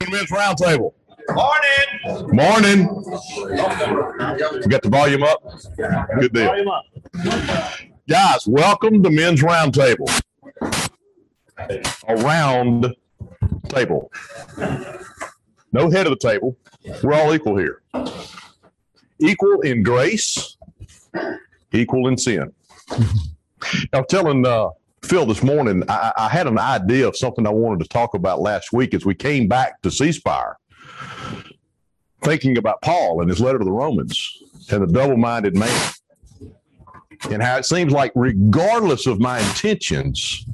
Men's Roundtable. Morning. Morning. You got the volume up? Good deal. Up. Guys, welcome to Men's Roundtable. A round table. No head of the table. We're all equal here. Equal in grace, equal in sin. I was telling uh, Phil this morning, I, I had an idea of something I wanted to talk about last week as we came back to ceasefire, thinking about Paul and his letter to the Romans and the double minded man. And how it seems like regardless of my intentions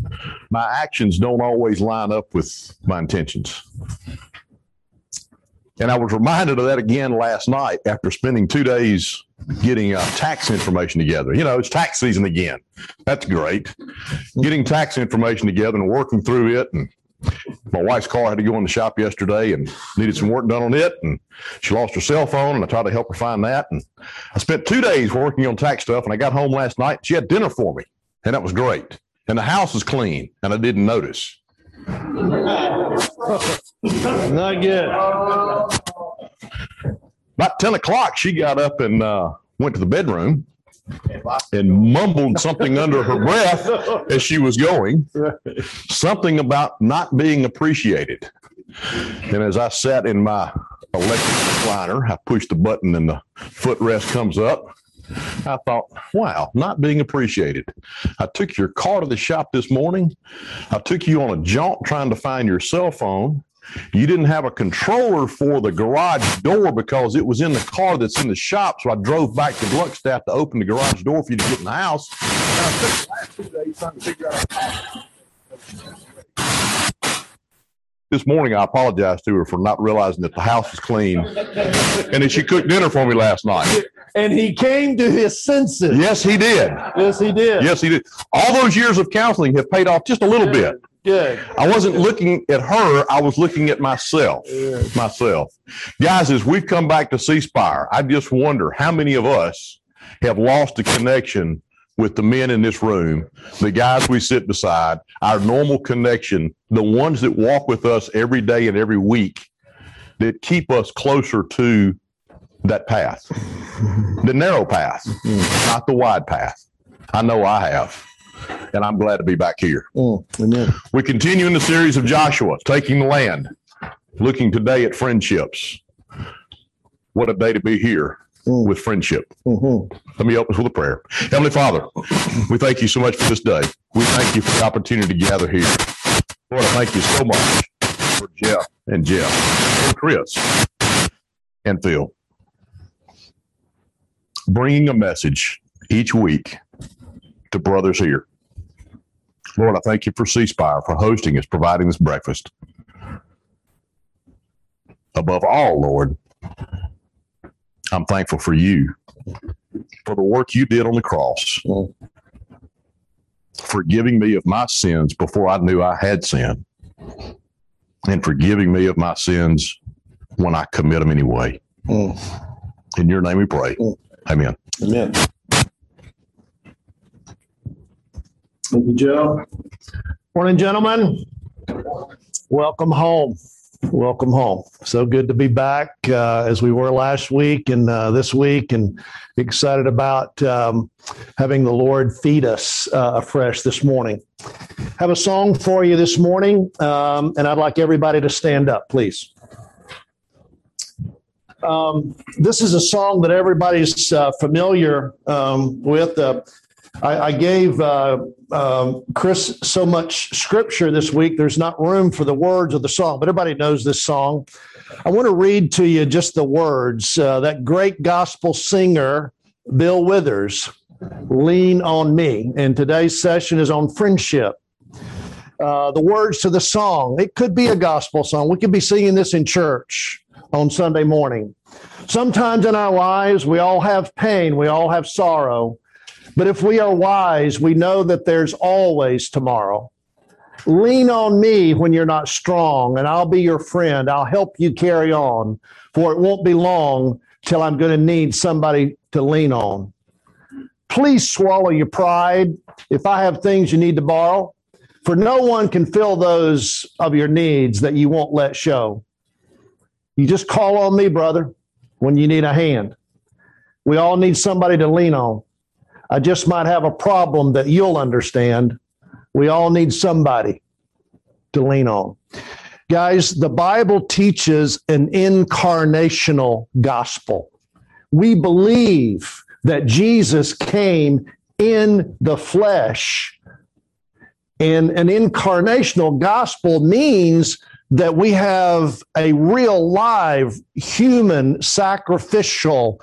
my actions don't always line up with my intentions. And i was reminded of that again last night after spending two days getting uh, tax information together. You know it's tax season again. That's great. Getting tax information together and working through it. And my wife's car had to go in the shop yesterday and needed some work done on it. And she lost her cell phone and i tried to help her find that. And i spent two days working on tax stuff. And i got home last night. She had dinner for me. And that was great. And the house is clean. And i didn't notice. Not good. About 10 o'clock she got up and uh, went to the bedroom and mumbled something under her breath as she was going something about not being appreciated and as i sat in my electric recliner i pushed the button and the footrest comes up I thought, wow, not being appreciated. I took your car to the shop this morning. I took you on a jaunt trying to find your cell phone. You didn't have a controller for the garage door because it was in the car that's in the shop. So I drove back to Gluckstadt to open the garage door for you to get in the house. And I spent the last two days trying to figure out this morning I apologized to her for not realizing that the house was clean and that she cooked dinner for me last night. And he came to his senses. Yes, he did. Yes, he did. Yes, he did. All those years of counseling have paid off just a little bit. Good. I wasn't looking at her, I was looking at myself. Myself. Guys, as we've come back to ceasefire, I just wonder how many of us have lost a connection with the men in this room, the guys we sit beside, our normal connection, the ones that walk with us every day and every week that keep us closer to that path, the narrow path, not the wide path. I know I have, and I'm glad to be back here. Mm, amen. We continue in the series of Joshua, taking the land, looking today at friendships. What a day to be here Mm. with friendship. Mhm. Let me open us with a prayer. Heavenly Father, we thank you so much for this day. We thank you for the opportunity to gather here. Lord, I thank you so much for Jeff and Jeff and Chris and Phil bringing a message each week to brothers here. Lord, I thank you for Ceasefire, for hosting us, providing this breakfast. Above all, Lord, I'm thankful for you, for the work you did on the cross, forgiving me of my sins before I knew I had sin, and forgiving me of my sins when I commit them anyway. Mm. In your name we pray. Mm. Amen. Amen. Thank you, Joe. Morning, gentlemen. Welcome home. Welcome home. So good to be back uh, as we were last week and uh, this week, and excited about um, having the Lord feed us uh, afresh this morning. Have a song for you this morning, um, and I'd like everybody to stand up, please. Um, this is a song that everybody's uh, familiar um, with. I, I gave uh, um, Chris so much scripture this week, there's not room for the words of the song, but everybody knows this song. I want to read to you just the words. Uh, that great gospel singer, Bill Withers, Lean on Me. And today's session is on friendship. Uh, the words to the song, it could be a gospel song. We could be singing this in church on Sunday morning. Sometimes in our lives, we all have pain, we all have sorrow. But if we are wise, we know that there's always tomorrow. Lean on me when you're not strong, and I'll be your friend. I'll help you carry on, for it won't be long till I'm going to need somebody to lean on. Please swallow your pride if I have things you need to borrow, for no one can fill those of your needs that you won't let show. You just call on me, brother, when you need a hand. We all need somebody to lean on. I just might have a problem that you'll understand. We all need somebody to lean on. Guys, the Bible teaches an incarnational gospel. We believe that Jesus came in the flesh. And an incarnational gospel means that we have a real live human sacrificial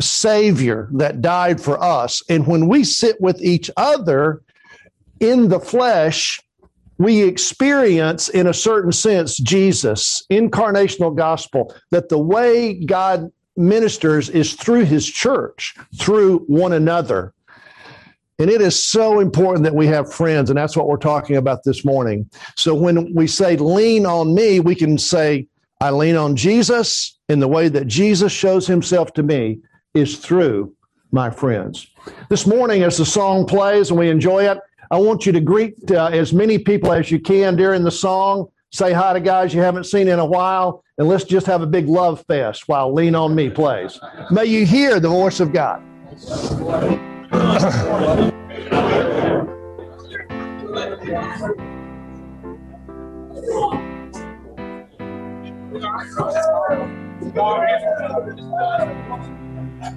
savior that died for us. And when we sit with each other in the flesh, we experience, in a certain sense, Jesus, incarnational gospel, that the way God ministers is through his church, through one another. And it is so important that we have friends, and that's what we're talking about this morning. So when we say lean on me, we can say, I lean on Jesus in the way that Jesus shows himself to me is through my friends. This morning, as the song plays and we enjoy it, I want you to greet uh, as many people as you can during the song. Say hi to guys you haven't seen in a while, and let's just have a big love fest while Lean on Me plays. May you hear the voice of God. See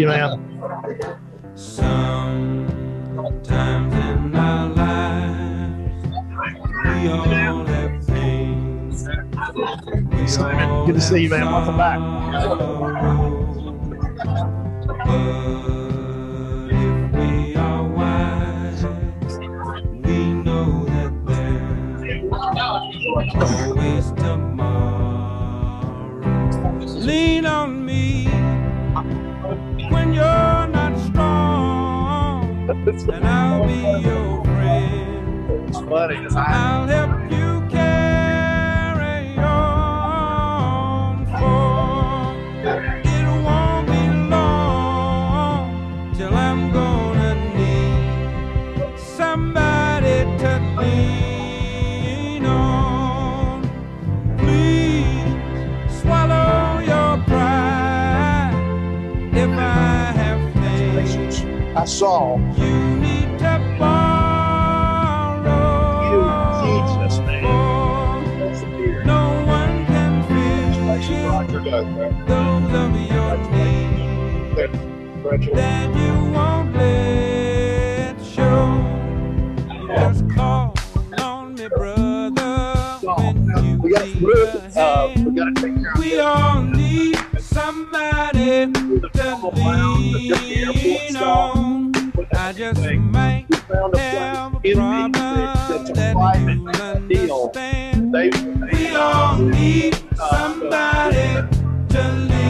you, man. Sometimes in our lives, we all have pain. We Simon, all good to see you, man. Welcome back. Always tomorrow. Lean on me when you're not strong, and I'll be your friend. I'll help I saw you need to borrow. You, Jesus, No one can fill those of your needs. That you won't let show. Just call on me, brother, when we got need some room. Uh, we got to take care of We all need somebody to lean on. I just might We found a have a problem that you understand. They, We all need somebody to lean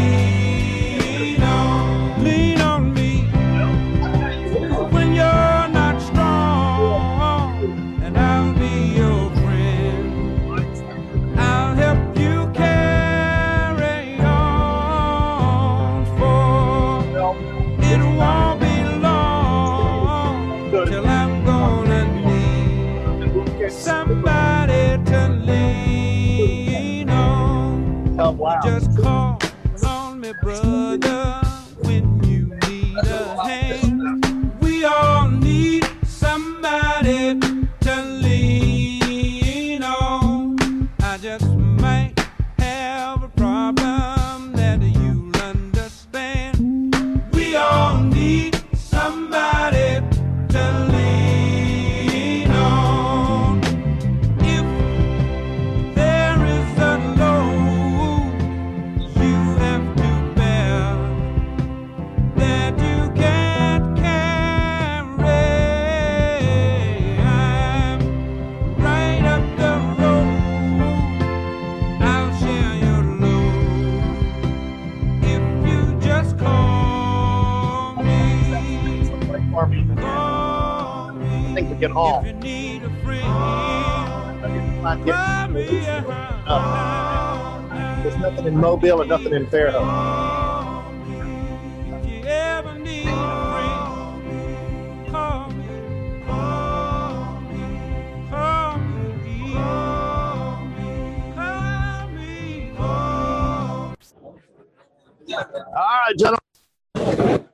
right, gentlemen.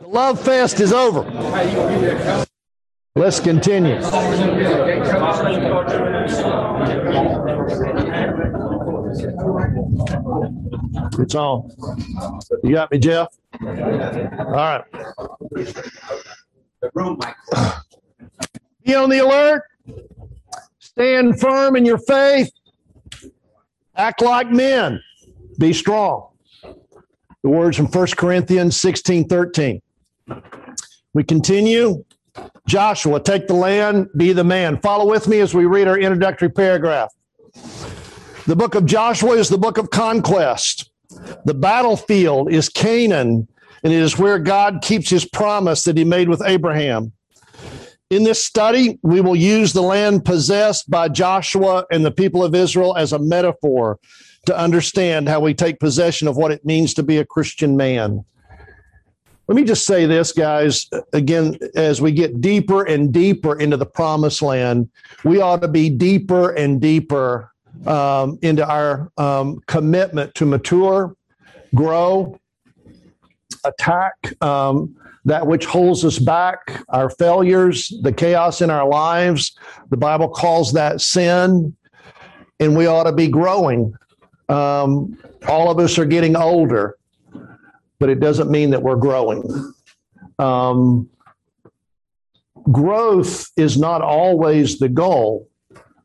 The Love Fest is over. Let's continue. It's on. You got me, Jeff? All right. Be on the alert. Stand firm in your faith. Act like men. Be strong. The words from 1 Corinthians 16 13. We continue. Joshua, take the land, be the man. Follow with me as we read our introductory paragraph. The book of Joshua is the book of conquest. The battlefield is Canaan, and it is where God keeps his promise that he made with Abraham. In this study, we will use the land possessed by Joshua and the people of Israel as a metaphor to understand how we take possession of what it means to be a Christian man. Let me just say this, guys. Again, as we get deeper and deeper into the promised land, we ought to be deeper and deeper um, into our um, commitment to mature, grow, attack um, that which holds us back, our failures, the chaos in our lives. The Bible calls that sin, and we ought to be growing. Um, all of us are getting older, but it doesn't mean that we're growing. Um, growth is not always the goal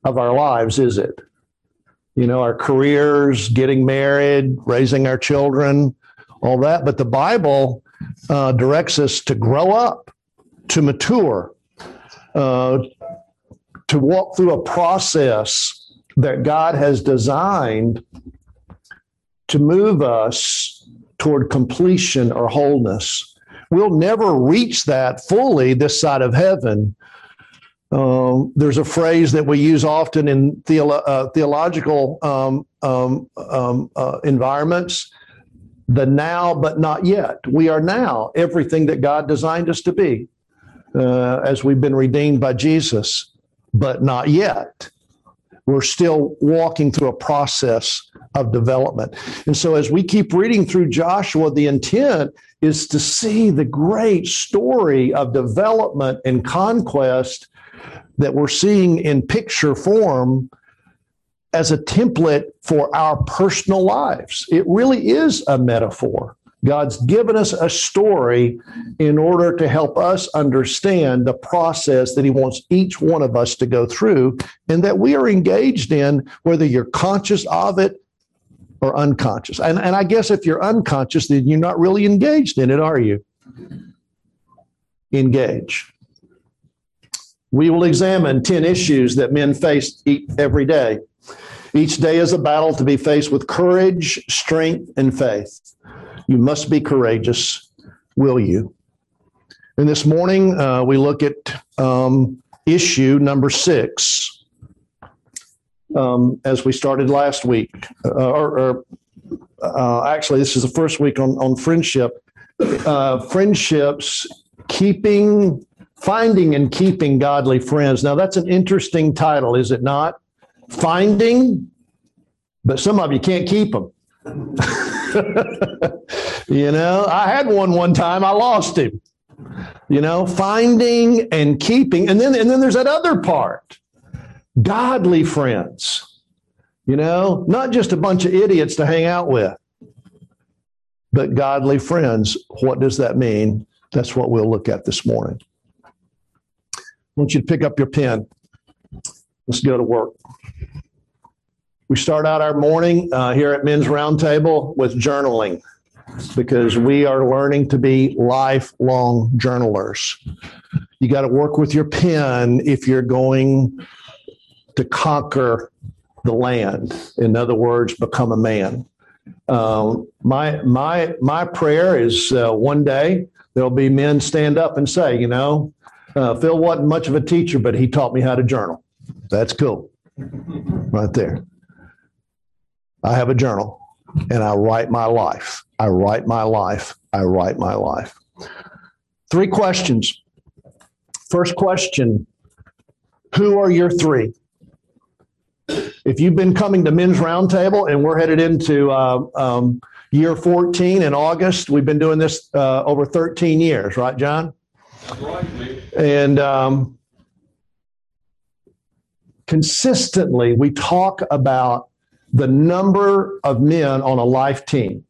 of our lives, is it? You know, our careers, getting married, raising our children, all that. But the Bible uh, directs us to grow up, to mature, uh, to walk through a process that God has designed to move us toward completion or wholeness. We'll never reach that fully this side of heaven. Um, there's a phrase that we use often in theolo- uh, theological um, um, um uh, environments the now, but not yet. We are now everything that God designed us to be uh, as we've been redeemed by Jesus, but not yet. We're still walking through a process of development. And so, as we keep reading through Joshua, the intent is to see the great story of development and conquest that we're seeing in picture form as a template for our personal lives. It really is a metaphor. God's given us a story in order to help us understand the process that He wants each one of us to go through and that we are engaged in, whether you're conscious of it or unconscious. And, and I guess if you're unconscious, then you're not really engaged in it, are you? Engage. We will examine 10 issues that men face every day. Each day is a battle to be faced with courage, strength, and faith. You must be courageous, will you? And this morning, uh, we look at um, issue number six, um, as we started last week. Uh, or, or uh, actually, this is the first week on, on friendship. Uh, friendships, keeping, finding and keeping godly friends. Now, that's an interesting title, is it not? Finding, but some of you can't keep them. you know, I had one one time, I lost him. You know, finding and keeping. And then and then there's that other part. Godly friends. You know, not just a bunch of idiots to hang out with, but godly friends. What does that mean? That's what we'll look at this morning. I want you to pick up your pen. Let's go to work. We start out our morning uh, here at Men's Roundtable with journaling because we are learning to be lifelong journalers. You got to work with your pen if you're going to conquer the land. In other words, become a man. Um, my my my prayer is uh, one day there'll be men stand up and say, you know, uh, Phil wasn't much of a teacher, but he taught me how to journal. That's cool, right there. I have a journal and I write my life. I write my life. I write my life. Three questions. First question Who are your three? If you've been coming to Men's Roundtable and we're headed into uh, um, year 14 in August. We've been doing this uh, over 13 years, right, John? And um, consistently, we talk about the number of men on a life team.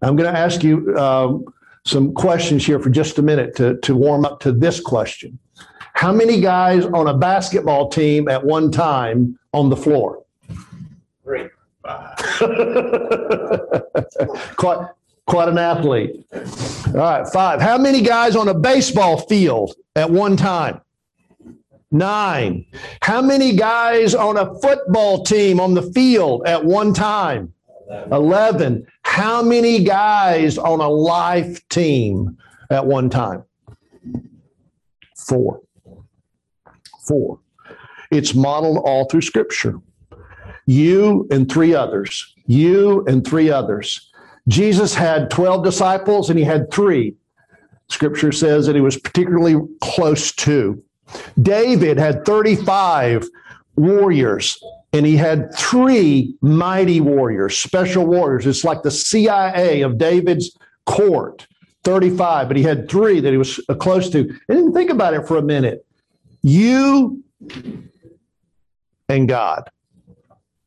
I'm going to ask you um, some questions here for just a minute to, to warm up to this question. How many guys on a basketball team at one time on the floor? Three. quite, quite an athlete. All right, five. How many guys on a baseball field at one time? Nine. How many guys on a football team on the field at one time? 11. How many guys on a life team at one time? Four. Four. It's modeled all through Scripture. You and three others. You and three others. Jesus had 12 disciples and he had three. Scripture says that he was particularly close to. David had 35 warriors and he had three mighty warriors, special warriors. It's like the CIA of David's court, 35, but he had three that he was uh, close to. And then think about it for a minute. You and God.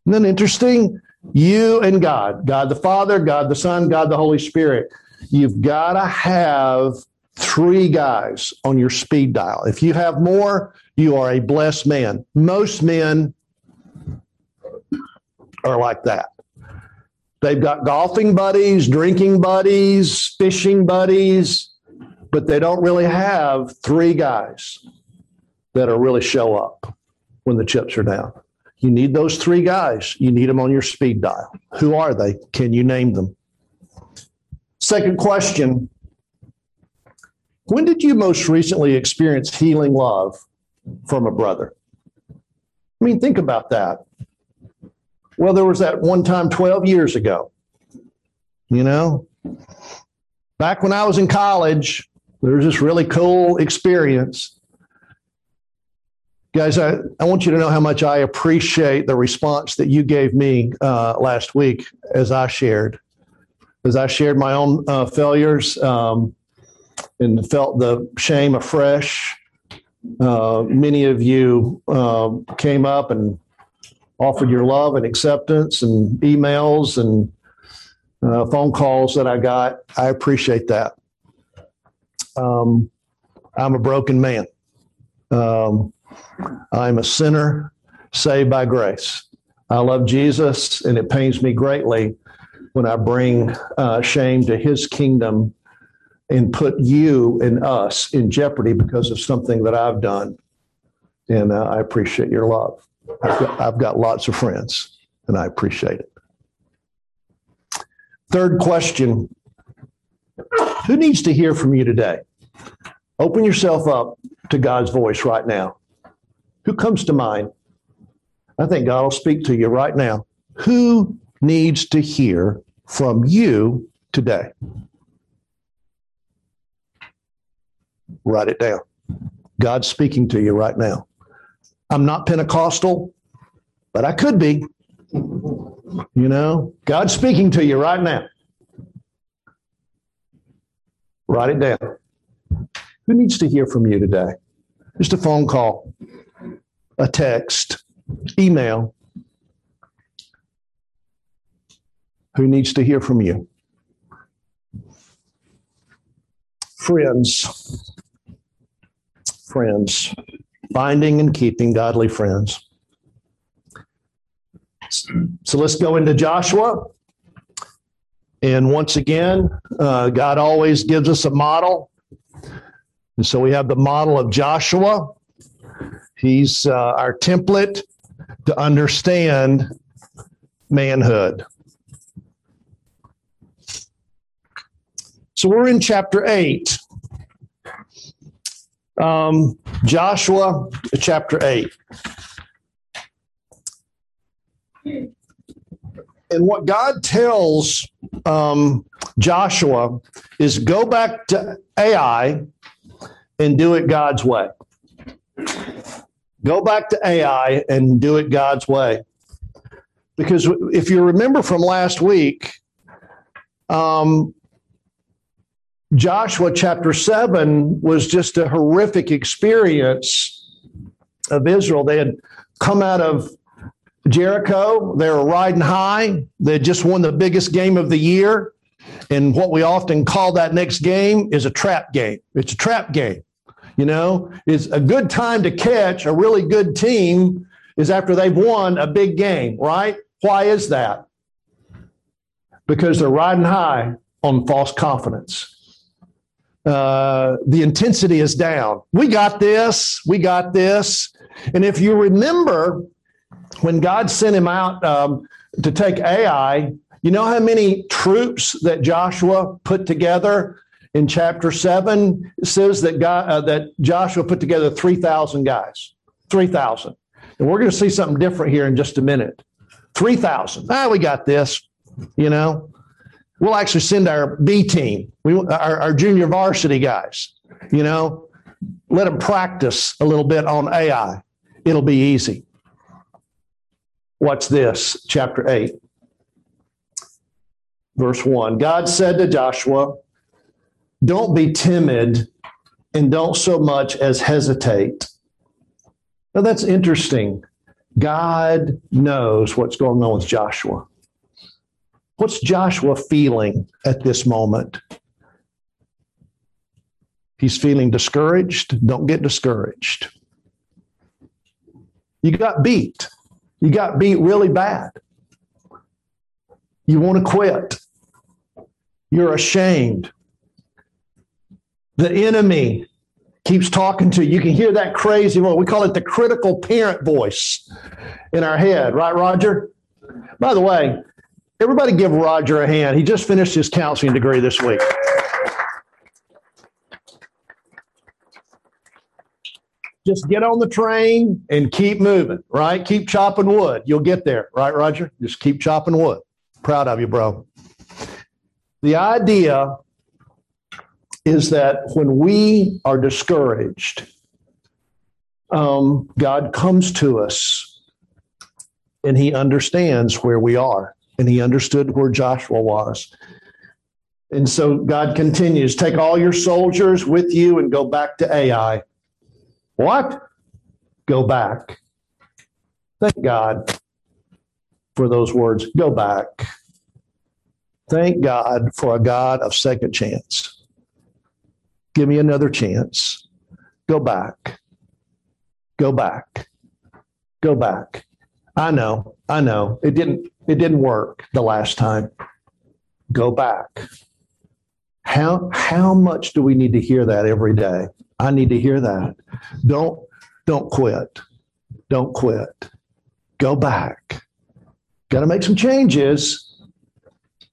Isn't that interesting? You and God, God the Father, God the Son, God the Holy Spirit. You've got to have three guys on your speed dial. If you have more, you are a blessed man. Most men are like that. They've got golfing buddies, drinking buddies, fishing buddies, but they don't really have three guys that'll really show up when the chips are down. You need those three guys. You need them on your speed dial. Who are they? Can you name them? Second question When did you most recently experience healing love from a brother? I mean, think about that. Well, there was that one time 12 years ago. You know, back when I was in college, there was this really cool experience. Guys, I, I want you to know how much I appreciate the response that you gave me uh, last week as I shared. As I shared my own uh, failures um, and felt the shame afresh, uh, many of you um, came up and offered your love and acceptance and emails and uh, phone calls that I got. I appreciate that. Um, I'm a broken man. Um, I'm a sinner saved by grace. I love Jesus, and it pains me greatly when I bring uh, shame to his kingdom and put you and us in jeopardy because of something that I've done. And uh, I appreciate your love. I've got, I've got lots of friends, and I appreciate it. Third question Who needs to hear from you today? Open yourself up to God's voice right now. Who comes to mind? I think God will speak to you right now. Who needs to hear from you today? Write it down. God's speaking to you right now. I'm not Pentecostal, but I could be. You know, God's speaking to you right now. Write it down. Who needs to hear from you today? Just a phone call, a text, email. Who needs to hear from you? Friends. Friends. Finding and keeping godly friends. So let's go into Joshua. And once again, uh, God always gives us a model. And so we have the model of Joshua. He's uh, our template to understand manhood. So we're in chapter 8. Um, Joshua chapter 8. And what God tells um, Joshua is go back to Ai and do it God's way. Go back to Ai and do it God's way. Because if you remember from last week, Um, Joshua chapter 7 was just a horrific experience of Israel. They had come out of Jericho, they were riding high. They had just won the biggest game of the year. And what we often call that next game is a trap game. It's a trap game. You know, it's a good time to catch a really good team is after they've won a big game, right? Why is that? Because they're riding high on false confidence. Uh, the intensity is down. We got this. We got this. And if you remember, when God sent him out um, to take Ai, you know how many troops that Joshua put together in chapter seven? It says that God, uh, that Joshua put together three thousand guys, three thousand, and we're going to see something different here in just a minute. Three thousand. Ah, we got this. You know, we'll actually send our B team, we our, our junior varsity guys. You know, let them practice a little bit on Ai. It'll be easy. What's this? Chapter 8, verse 1. God said to Joshua, Don't be timid and don't so much as hesitate. Now that's interesting. God knows what's going on with Joshua. What's Joshua feeling at this moment? He's feeling discouraged. Don't get discouraged. You got beat. You got beat really bad. You want to quit. You're ashamed. The enemy keeps talking to you. You can hear that crazy voice. We call it the critical parent voice in our head, right, Roger? By the way, everybody give Roger a hand. He just finished his counseling degree this week. just get on the train and keep moving, right? Keep chopping wood. You'll get there, right, Roger? Just keep chopping wood. Proud of you, bro. The idea is that when we are discouraged, um, God comes to us and he understands where we are. And he understood where Joshua was. And so God continues take all your soldiers with you and go back to Ai what? Go back. Thank God for those words. Go back. Thank God for a God of second chance. Give me another chance. Go back. Go back. Go back. I know. I know. It didn't it didn't work the last time. Go back. How how much do we need to hear that every day? I need to hear that. Don't don't quit. Don't quit. Go back. Got to make some changes.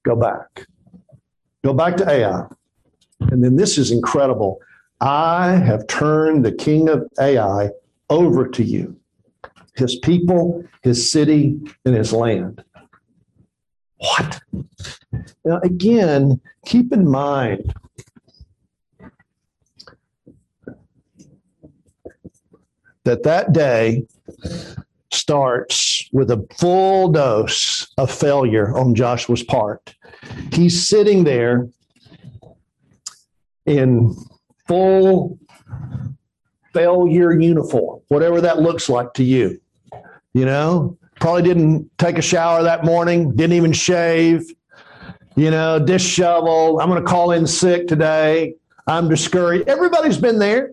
Go back. Go back to Ai. And then this is incredible. I have turned the king of Ai over to you, his people, his city, and his land. What? Now, again, keep in mind that that day starts with a full dose of failure on Joshua's part. He's sitting there in full failure uniform, whatever that looks like to you. You know, probably didn't take a shower that morning, didn't even shave, you know, dish shovel. I'm going to call in sick today. I'm discouraged. Everybody's been there.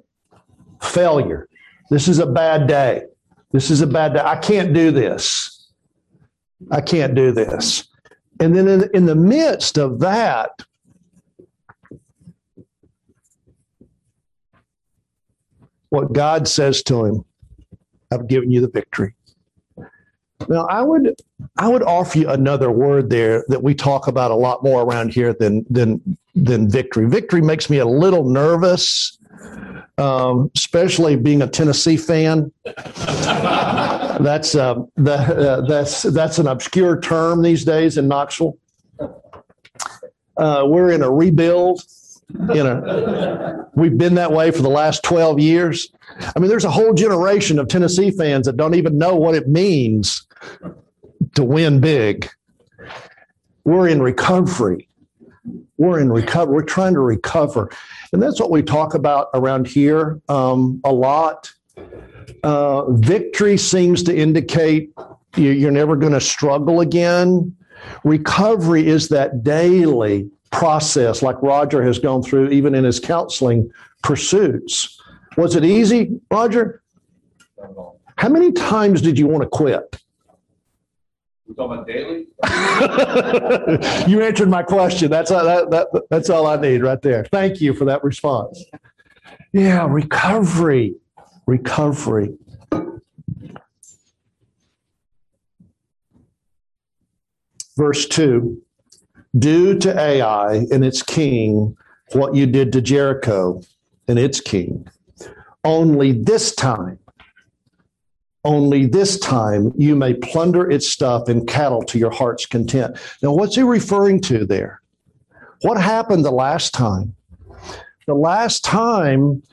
Failure. This is a bad day. This is a bad day. I can't do this. I can't do this. And then in, in the midst of that, what God says to him, I've given you the victory. Now, I would I would offer you another word there that we talk about a lot more around here than than than victory. Victory makes me a little nervous um, especially being a Tennessee fan. that's uh, uh, that's that's an obscure term these days in Knoxville. Uh, we're in a rebuild. You know, we've been that way for the last twelve years. I mean, there's a whole generation of Tennessee fans that don't even know what it means to win big. We're in recovery. We're in recover. We're trying to recover. And that's what we talk about around here um, a lot. Uh, victory seems to indicate you- you're never going to struggle again. Recovery is that daily process, like Roger has gone through, even in his counseling pursuits. Was it easy, Roger? How many times did you want to quit? We talking about daily? you answered my question. That's all, that, that, that's all I need right there. Thank you for that response. Yeah, recovery, recovery. Verse 2 Do to Ai and its king what you did to Jericho and its king. Only this time, only this time you may plunder its stuff and cattle to your heart's content. Now, what's he referring to there? What happened the last time? The last time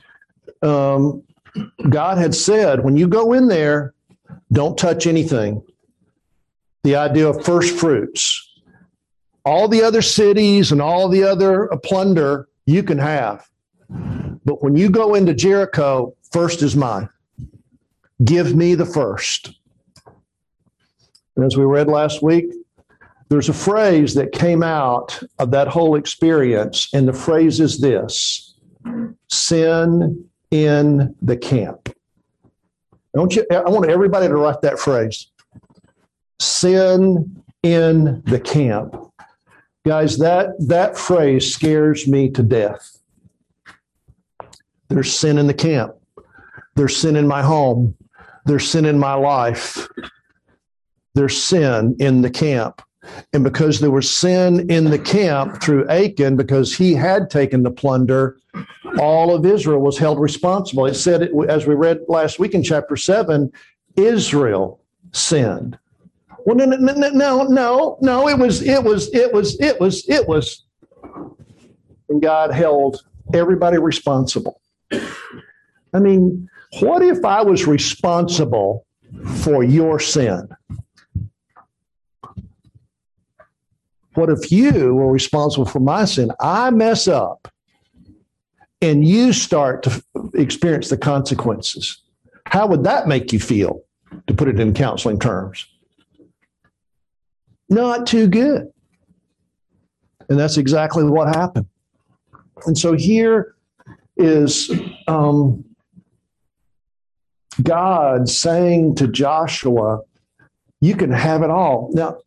um, God had said, when you go in there, don't touch anything. The idea of first fruits. All the other cities and all the other plunder you can have. But when you go into Jericho, first is mine. Give me the first. And as we read last week, there's a phrase that came out of that whole experience, and the phrase is this sin in the camp. Want, you, I want everybody to write that phrase sin in the camp. Guys, that, that phrase scares me to death. There's sin in the camp. There's sin in my home. There's sin in my life. There's sin in the camp. And because there was sin in the camp through Achan, because he had taken the plunder, all of Israel was held responsible. It said, as we read last week in chapter seven, Israel sinned. Well, no, no, no, no, no, no. It was, it was, it was, it was, it was. And God held everybody responsible. I mean, what if I was responsible for your sin? What if you were responsible for my sin? I mess up and you start to experience the consequences. How would that make you feel, to put it in counseling terms? Not too good. And that's exactly what happened. And so here is um, God saying to Joshua, You can have it all. Now,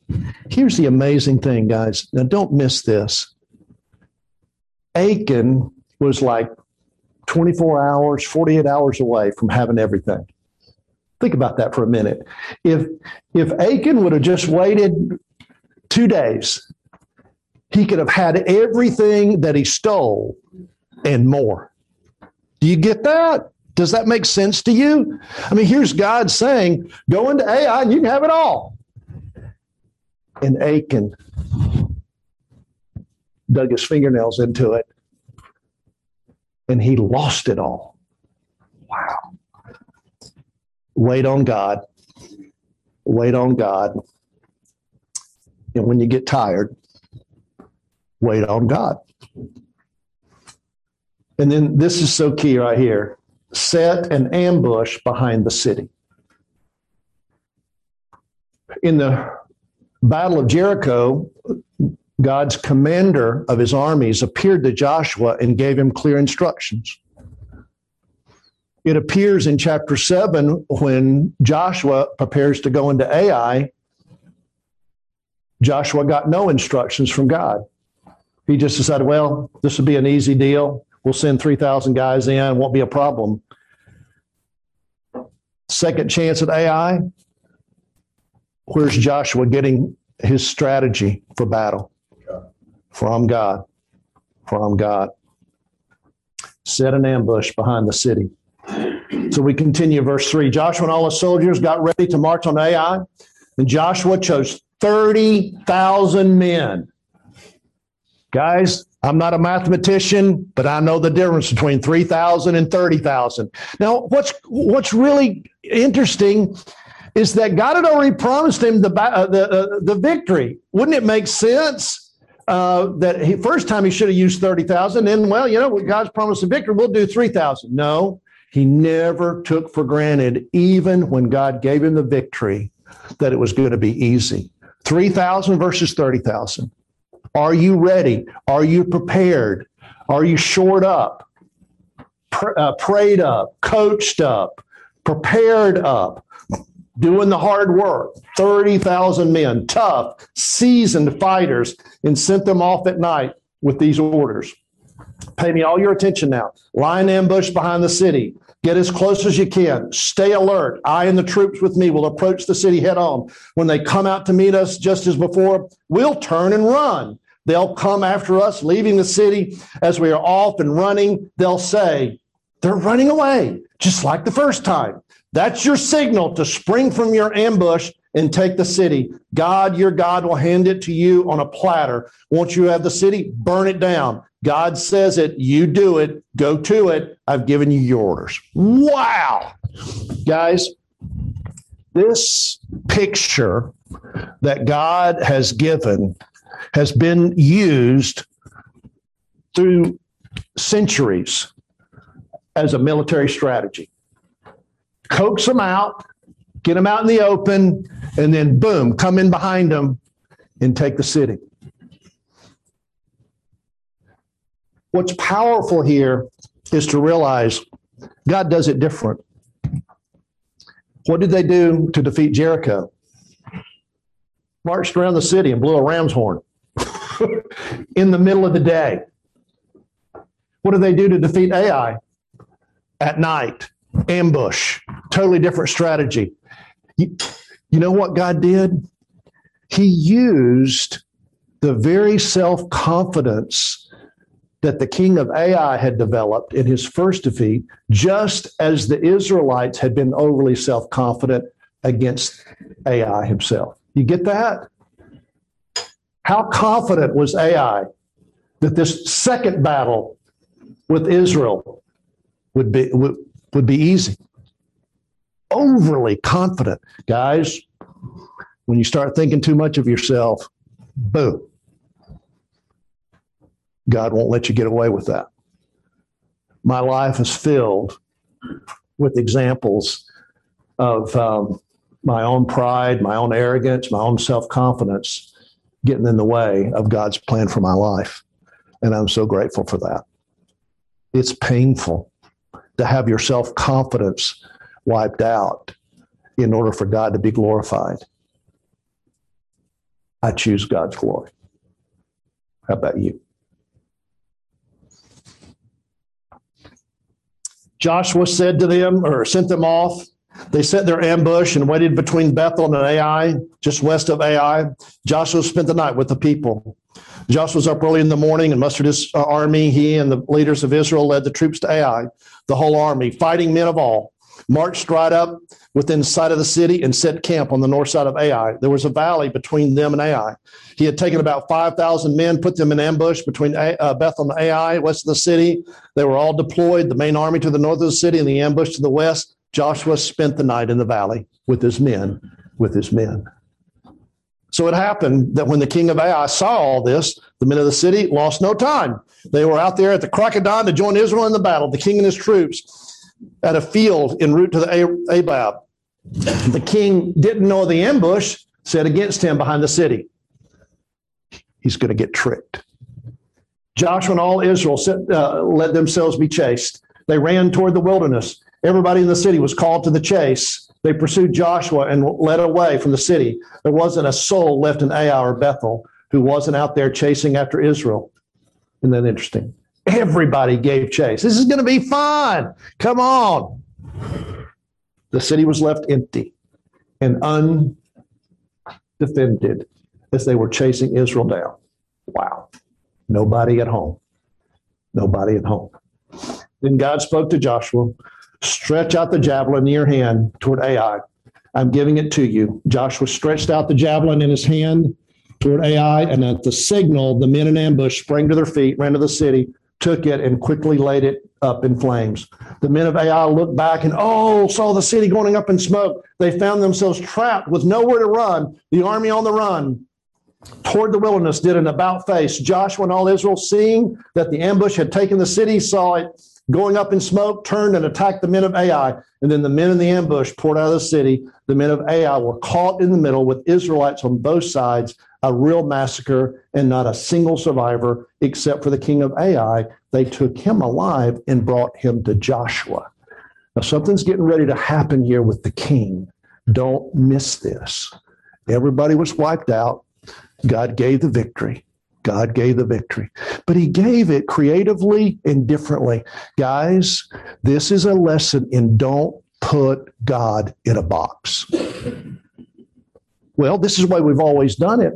here's the amazing thing, guys. Now, don't miss this. Achan was like 24 hours, 48 hours away from having everything. Think about that for a minute. If if Achan would have just waited two days, he could have had everything that he stole and more. Do you get that? Does that make sense to you? I mean, here's God saying, go into Ai and you can have it all. And Achan dug his fingernails into it and he lost it all. Wow. Wait on God. Wait on God. And when you get tired, wait on God. And then this is so key right here set an ambush behind the city. In the Battle of Jericho, God's commander of his armies appeared to Joshua and gave him clear instructions. It appears in chapter 7 when Joshua prepares to go into Ai. Joshua got no instructions from God. He just decided, well, this will be an easy deal. We'll send 3,000 guys in, won't be a problem. Second chance at Ai. Where's Joshua getting his strategy for battle? From God. From God. Set an ambush behind the city. So we continue verse 3. Joshua and all the soldiers got ready to march on Ai. And Joshua chose 30,000 men. Guys, I'm not a mathematician, but I know the difference between 3,000 and 30,000. Now, what's what's really interesting is that God had already promised him the uh, the uh, the victory. Wouldn't it make sense? uh, that he first time he should have used 30,000. Then, well, you know, God's promised a victory. We'll do 3,000. No, he never took for granted, even when God gave him the victory, that it was going to be easy. 3,000 versus 30,000. Are you ready? Are you prepared? Are you shored up, pr- uh, prayed up, coached up, prepared up, doing the hard work? 30,000 men, tough, seasoned fighters, and sent them off at night with these orders. Pay me all your attention now. Line ambush behind the city. Get as close as you can. Stay alert. I and the troops with me will approach the city head on. When they come out to meet us, just as before, we'll turn and run. They'll come after us, leaving the city as we are off and running. They'll say, They're running away, just like the first time. That's your signal to spring from your ambush and take the city. God, your God, will hand it to you on a platter. Once you have the city, burn it down. God says it, you do it, go to it. I've given you your orders. Wow. Guys, this picture that God has given has been used through centuries as a military strategy. Coax them out, get them out in the open, and then boom, come in behind them and take the city. What's powerful here is to realize God does it different. What did they do to defeat Jericho? Marched around the city and blew a ram's horn in the middle of the day. What did they do to defeat Ai? At night, ambush, totally different strategy. You, you know what God did? He used the very self confidence that the king of Ai had developed in his first defeat, just as the Israelites had been overly self confident against Ai himself. You get that? How confident was Ai that this second battle with Israel would be would, would be easy? Overly confident, guys. When you start thinking too much of yourself, boom, God won't let you get away with that. My life is filled with examples of um, my own pride, my own arrogance, my own self confidence getting in the way of God's plan for my life. And I'm so grateful for that. It's painful to have your self confidence wiped out in order for God to be glorified. I choose God's glory. How about you? Joshua said to them, or sent them off. They set their ambush and waited between Bethel and Ai, just west of Ai. Joshua spent the night with the people. Joshua was up early in the morning and mustered his uh, army. He and the leaders of Israel led the troops to Ai, the whole army, fighting men of all marched right up within sight of the city and set camp on the north side of Ai. There was a valley between them and Ai. He had taken about 5,000 men, put them in ambush between uh, Bethel and Ai, west of the city. They were all deployed, the main army to the north of the city and the ambush to the west. Joshua spent the night in the valley with his men, with his men. So it happened that when the king of Ai saw all this, the men of the city lost no time. They were out there at the crocodile to join Israel in the battle, the king and his troops at a field en route to the Arabah. The king didn't know the ambush set against him behind the city. He's going to get tricked. Joshua and all Israel set, uh, let themselves be chased. They ran toward the wilderness. Everybody in the city was called to the chase. They pursued Joshua and led away from the city. There wasn't a soul left in Ai or Bethel who wasn't out there chasing after Israel. Isn't that interesting? Everybody gave chase. This is going to be fun. Come on. The city was left empty and undefended as they were chasing Israel down. Wow. Nobody at home. Nobody at home. Then God spoke to Joshua Stretch out the javelin in your hand toward Ai. I'm giving it to you. Joshua stretched out the javelin in his hand toward Ai, and at the signal, the men in ambush sprang to their feet, ran to the city, took it and quickly laid it up in flames. The men of Ai looked back and, oh, saw the city going up in smoke. They found themselves trapped with nowhere to run, the army on the run. toward the wilderness did an about face. Joshua and all Israel, seeing that the ambush had taken the city, saw it going up in smoke, turned and attacked the men of Ai. And then the men in the ambush poured out of the city. The men of Ai were caught in the middle with Israelites on both sides, a real massacre, and not a single survivor except for the king of Ai. They took him alive and brought him to Joshua. Now, something's getting ready to happen here with the king. Don't miss this. Everybody was wiped out. God gave the victory. God gave the victory, but He gave it creatively and differently. Guys, this is a lesson in don't put God in a box. Well, this is why we've always done it.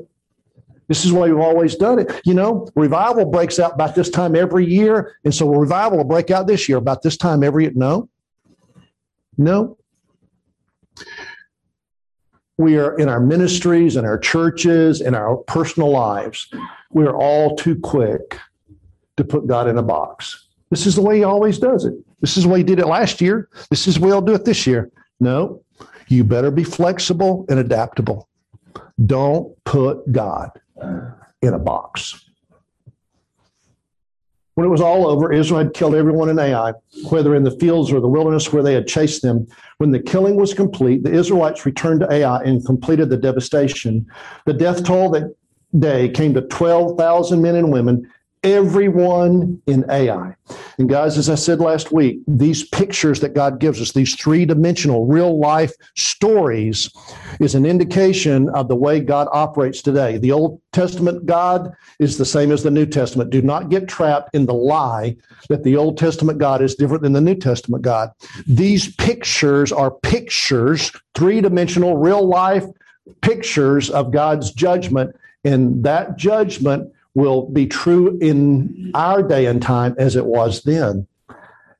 This is why we've always done it. You know, revival breaks out about this time every year. And so revival will break out this year about this time every year. No, no. We are in our ministries and our churches and our personal lives. We're all too quick to put God in a box. This is the way he always does it. This is the way he did it last year. This is the way he'll do it this year. No, you better be flexible and adaptable. Don't put God in a box. When it was all over, Israel had killed everyone in Ai, whether in the fields or the wilderness where they had chased them. When the killing was complete, the Israelites returned to Ai and completed the devastation. The death toll that day came to 12,000 men and women, everyone in Ai. And guys, as I said last week, these pictures that God gives us, these three dimensional real life stories, is an indication of the way God operates today. The Old Testament God is the same as the New Testament. Do not get trapped in the lie that the Old Testament God is different than the New Testament God. These pictures are pictures, three dimensional, real life pictures of God's judgment. And that judgment will be true in our day and time as it was then.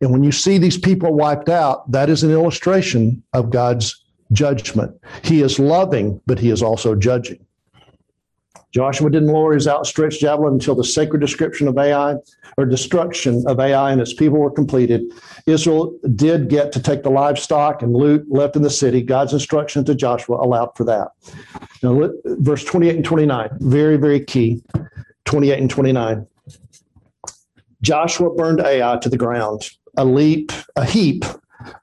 And when you see these people wiped out, that is an illustration of God's judgment. He is loving, but he is also judging. Joshua didn't lower his outstretched javelin until the sacred description of Ai or destruction of Ai and its people were completed. Israel did get to take the livestock and loot left in the city. God's instruction to Joshua allowed for that. Now, verse 28 and 29, very, very key. 28 and 29. Joshua burned Ai to the ground, a leap, a heap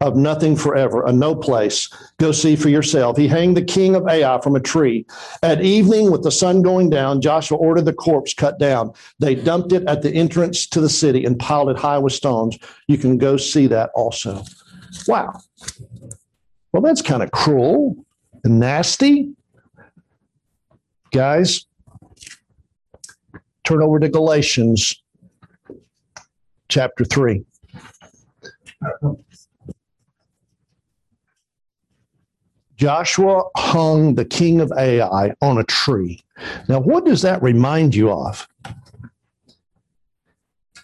of nothing forever, a no place. Go see for yourself. He hanged the king of Ai from a tree. At evening, with the sun going down, Joshua ordered the corpse cut down. They dumped it at the entrance to the city and piled it high with stones. You can go see that also. Wow. Well, that's kind of cruel and nasty. Guys, turn over to Galatians chapter 3. Joshua hung the king of Ai on a tree. Now, what does that remind you of?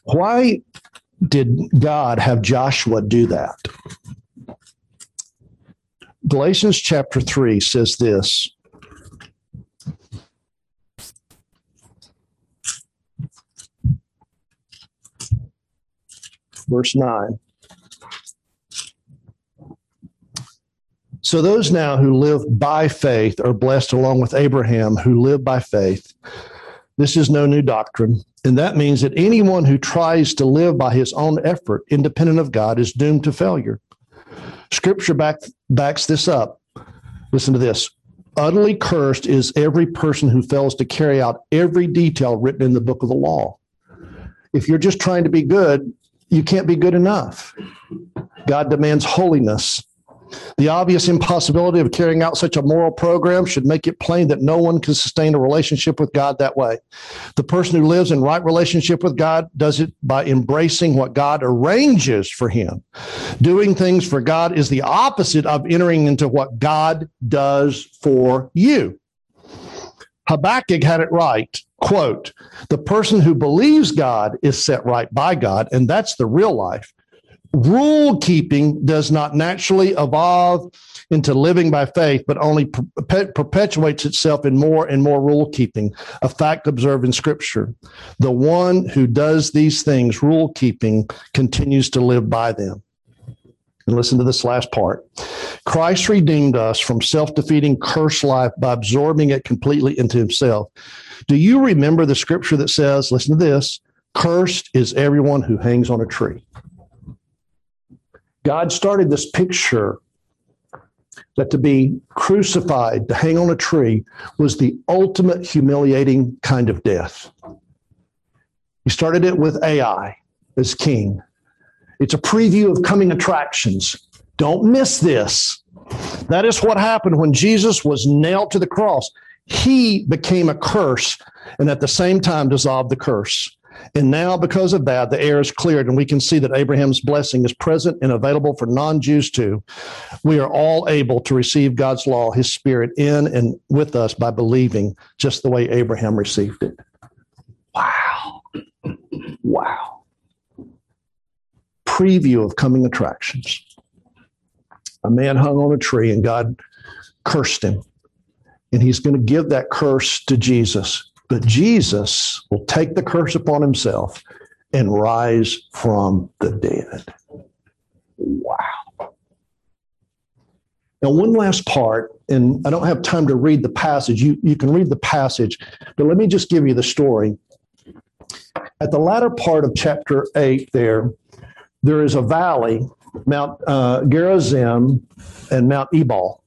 Why did God have Joshua do that? Galatians chapter 3 says this verse 9. So those now who live by faith are blessed along with Abraham, who lived by faith. This is no new doctrine. And that means that anyone who tries to live by his own effort, independent of God, is doomed to failure. Scripture back, backs this up. Listen to this. Utterly cursed is every person who fails to carry out every detail written in the book of the law. If you're just trying to be good, you can't be good enough. God demands holiness. The obvious impossibility of carrying out such a moral program should make it plain that no one can sustain a relationship with God that way. The person who lives in right relationship with God does it by embracing what God arranges for him. Doing things for God is the opposite of entering into what God does for you. Habakkuk had it right. Quote, the person who believes God is set right by God, and that's the real life rule keeping does not naturally evolve into living by faith, but only per- perpetuates itself in more and more rule keeping, a fact observed in Scripture. The one who does these things, rule keeping, continues to live by them. And listen to this last part. Christ redeemed us from self defeating curse life by absorbing it completely into himself. Do you remember the scripture that says, listen to this, cursed is everyone who hangs on a tree? God started this picture that to be crucified, to hang on a tree, was the ultimate humiliating kind of death. He started it with Ai as king. It's a preview of coming attractions. Don't miss this. That is what happened when Jesus was nailed to the cross. He became a curse and at the same time dissolved the curse. And now, because of that, the air is cleared, and we can see that Abraham's blessing is present and available for non Jews too. We are all able to receive God's law, His Spirit, in and with us by believing just the way Abraham received it. Wow. Wow. Preview of coming attractions. A man hung on a tree, and God cursed him. And he's going to give that curse to Jesus but Jesus will take the curse upon himself and rise from the dead. Wow. Now, one last part, and I don't have time to read the passage. You, you can read the passage, but let me just give you the story. At the latter part of chapter 8, there, there is a valley, Mount uh, Gerizim and Mount Ebal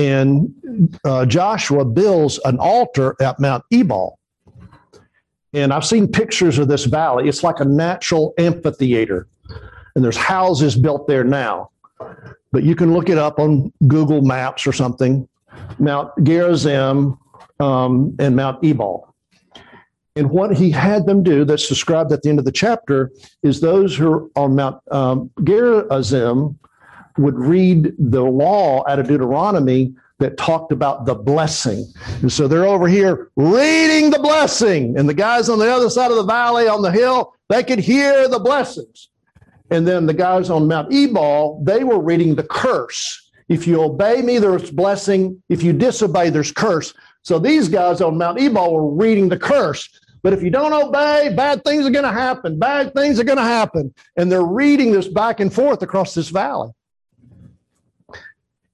and uh, Joshua builds an altar at Mount Ebal. And I've seen pictures of this valley. It's like a natural amphitheater, and there's houses built there now. But you can look it up on Google Maps or something. Mount Gerizim um, and Mount Ebal. And what he had them do, that's described at the end of the chapter, is those who are on Mount um, Gerizim would read the law out of Deuteronomy that talked about the blessing. And so they're over here reading the blessing. And the guys on the other side of the valley on the hill, they could hear the blessings. And then the guys on Mount Ebal, they were reading the curse. If you obey me, there's blessing. If you disobey, there's curse. So these guys on Mount Ebal were reading the curse. But if you don't obey, bad things are going to happen. Bad things are going to happen. And they're reading this back and forth across this valley.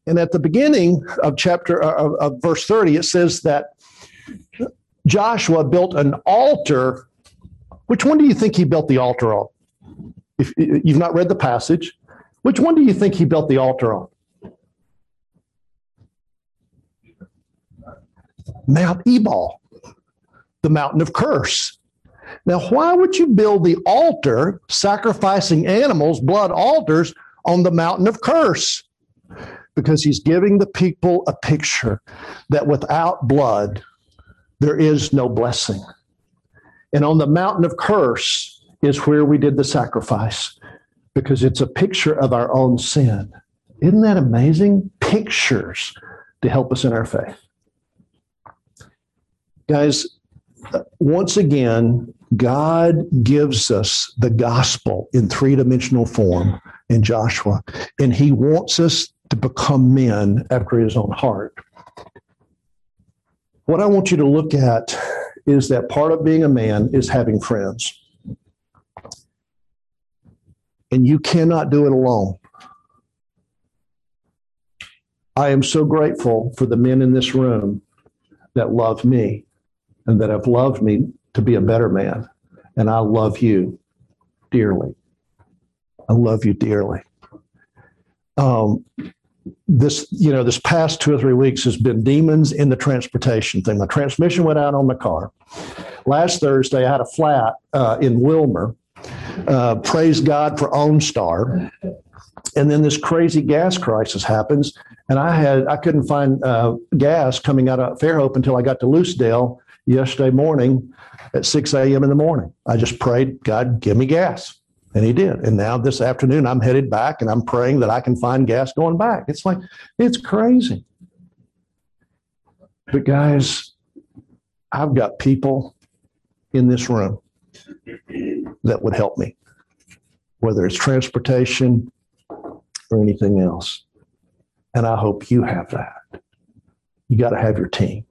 And at the beginning of chapter uh, of, of verse 30, it says that Joshua built an altar. Which one do you think he built the altar on? If you've not read the passage, which one do you think he built the altar on? Mount Ebal, the mountain of curse. Now, why would you build the altar, sacrificing animals, blood altars, on the mountain of curse? Because he's giving the people a picture that without blood, there is no blessing. And on the mountain of curse is where we did the sacrifice because it's a picture of our own sin. Isn't that amazing? Pictures to help us in our faith. Guys, uh, once again, God gives us the gospel in three dimensional form in Joshua, and he wants us to become men after his own heart. What I want you to look at is that part of being a man is having friends. And you cannot do it alone. I am so grateful for the men in this room that love me and that have loved me to be a better man. And I love you dearly. I love you dearly. Um, this you know this past two or three weeks has been demons in the transportation thing. My transmission went out on the car. Last thursday i had a flat uh, in wilmer. Uh, praise god for OnStar and then this crazy gas crisis happens and i had i couldn't find uh, gas coming out of fairhope until i got to lucedale yesterday morning at 6 a.m in the morning. I just prayed god give me gas and he did. And now this afternoon, I'm headed back and I'm praying that I can find gas going back. It's like, it's crazy. But guys, I've got people in this room that would help me, whether it's transportation or anything else. And I hope you have that. You got to have your team,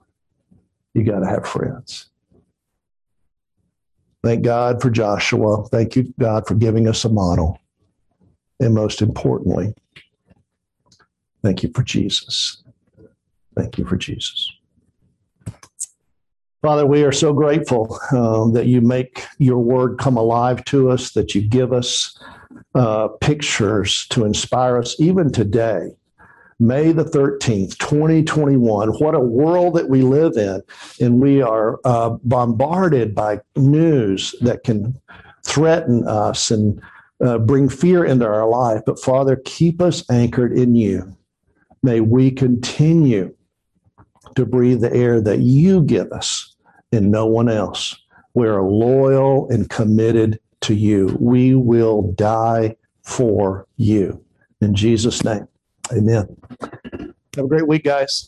you got to have friends. Thank God for Joshua. Thank you, God, for giving us a model. And most importantly, thank you for Jesus. Thank you for Jesus. Father, we are so grateful um, that you make your word come alive to us, that you give us uh, pictures to inspire us even today. May the 13th, 2021. What a world that we live in. And we are uh, bombarded by news that can threaten us and uh, bring fear into our life. But Father, keep us anchored in you. May we continue to breathe the air that you give us and no one else. We're loyal and committed to you. We will die for you. In Jesus' name, amen. Have a great week, guys.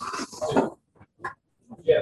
Yeah.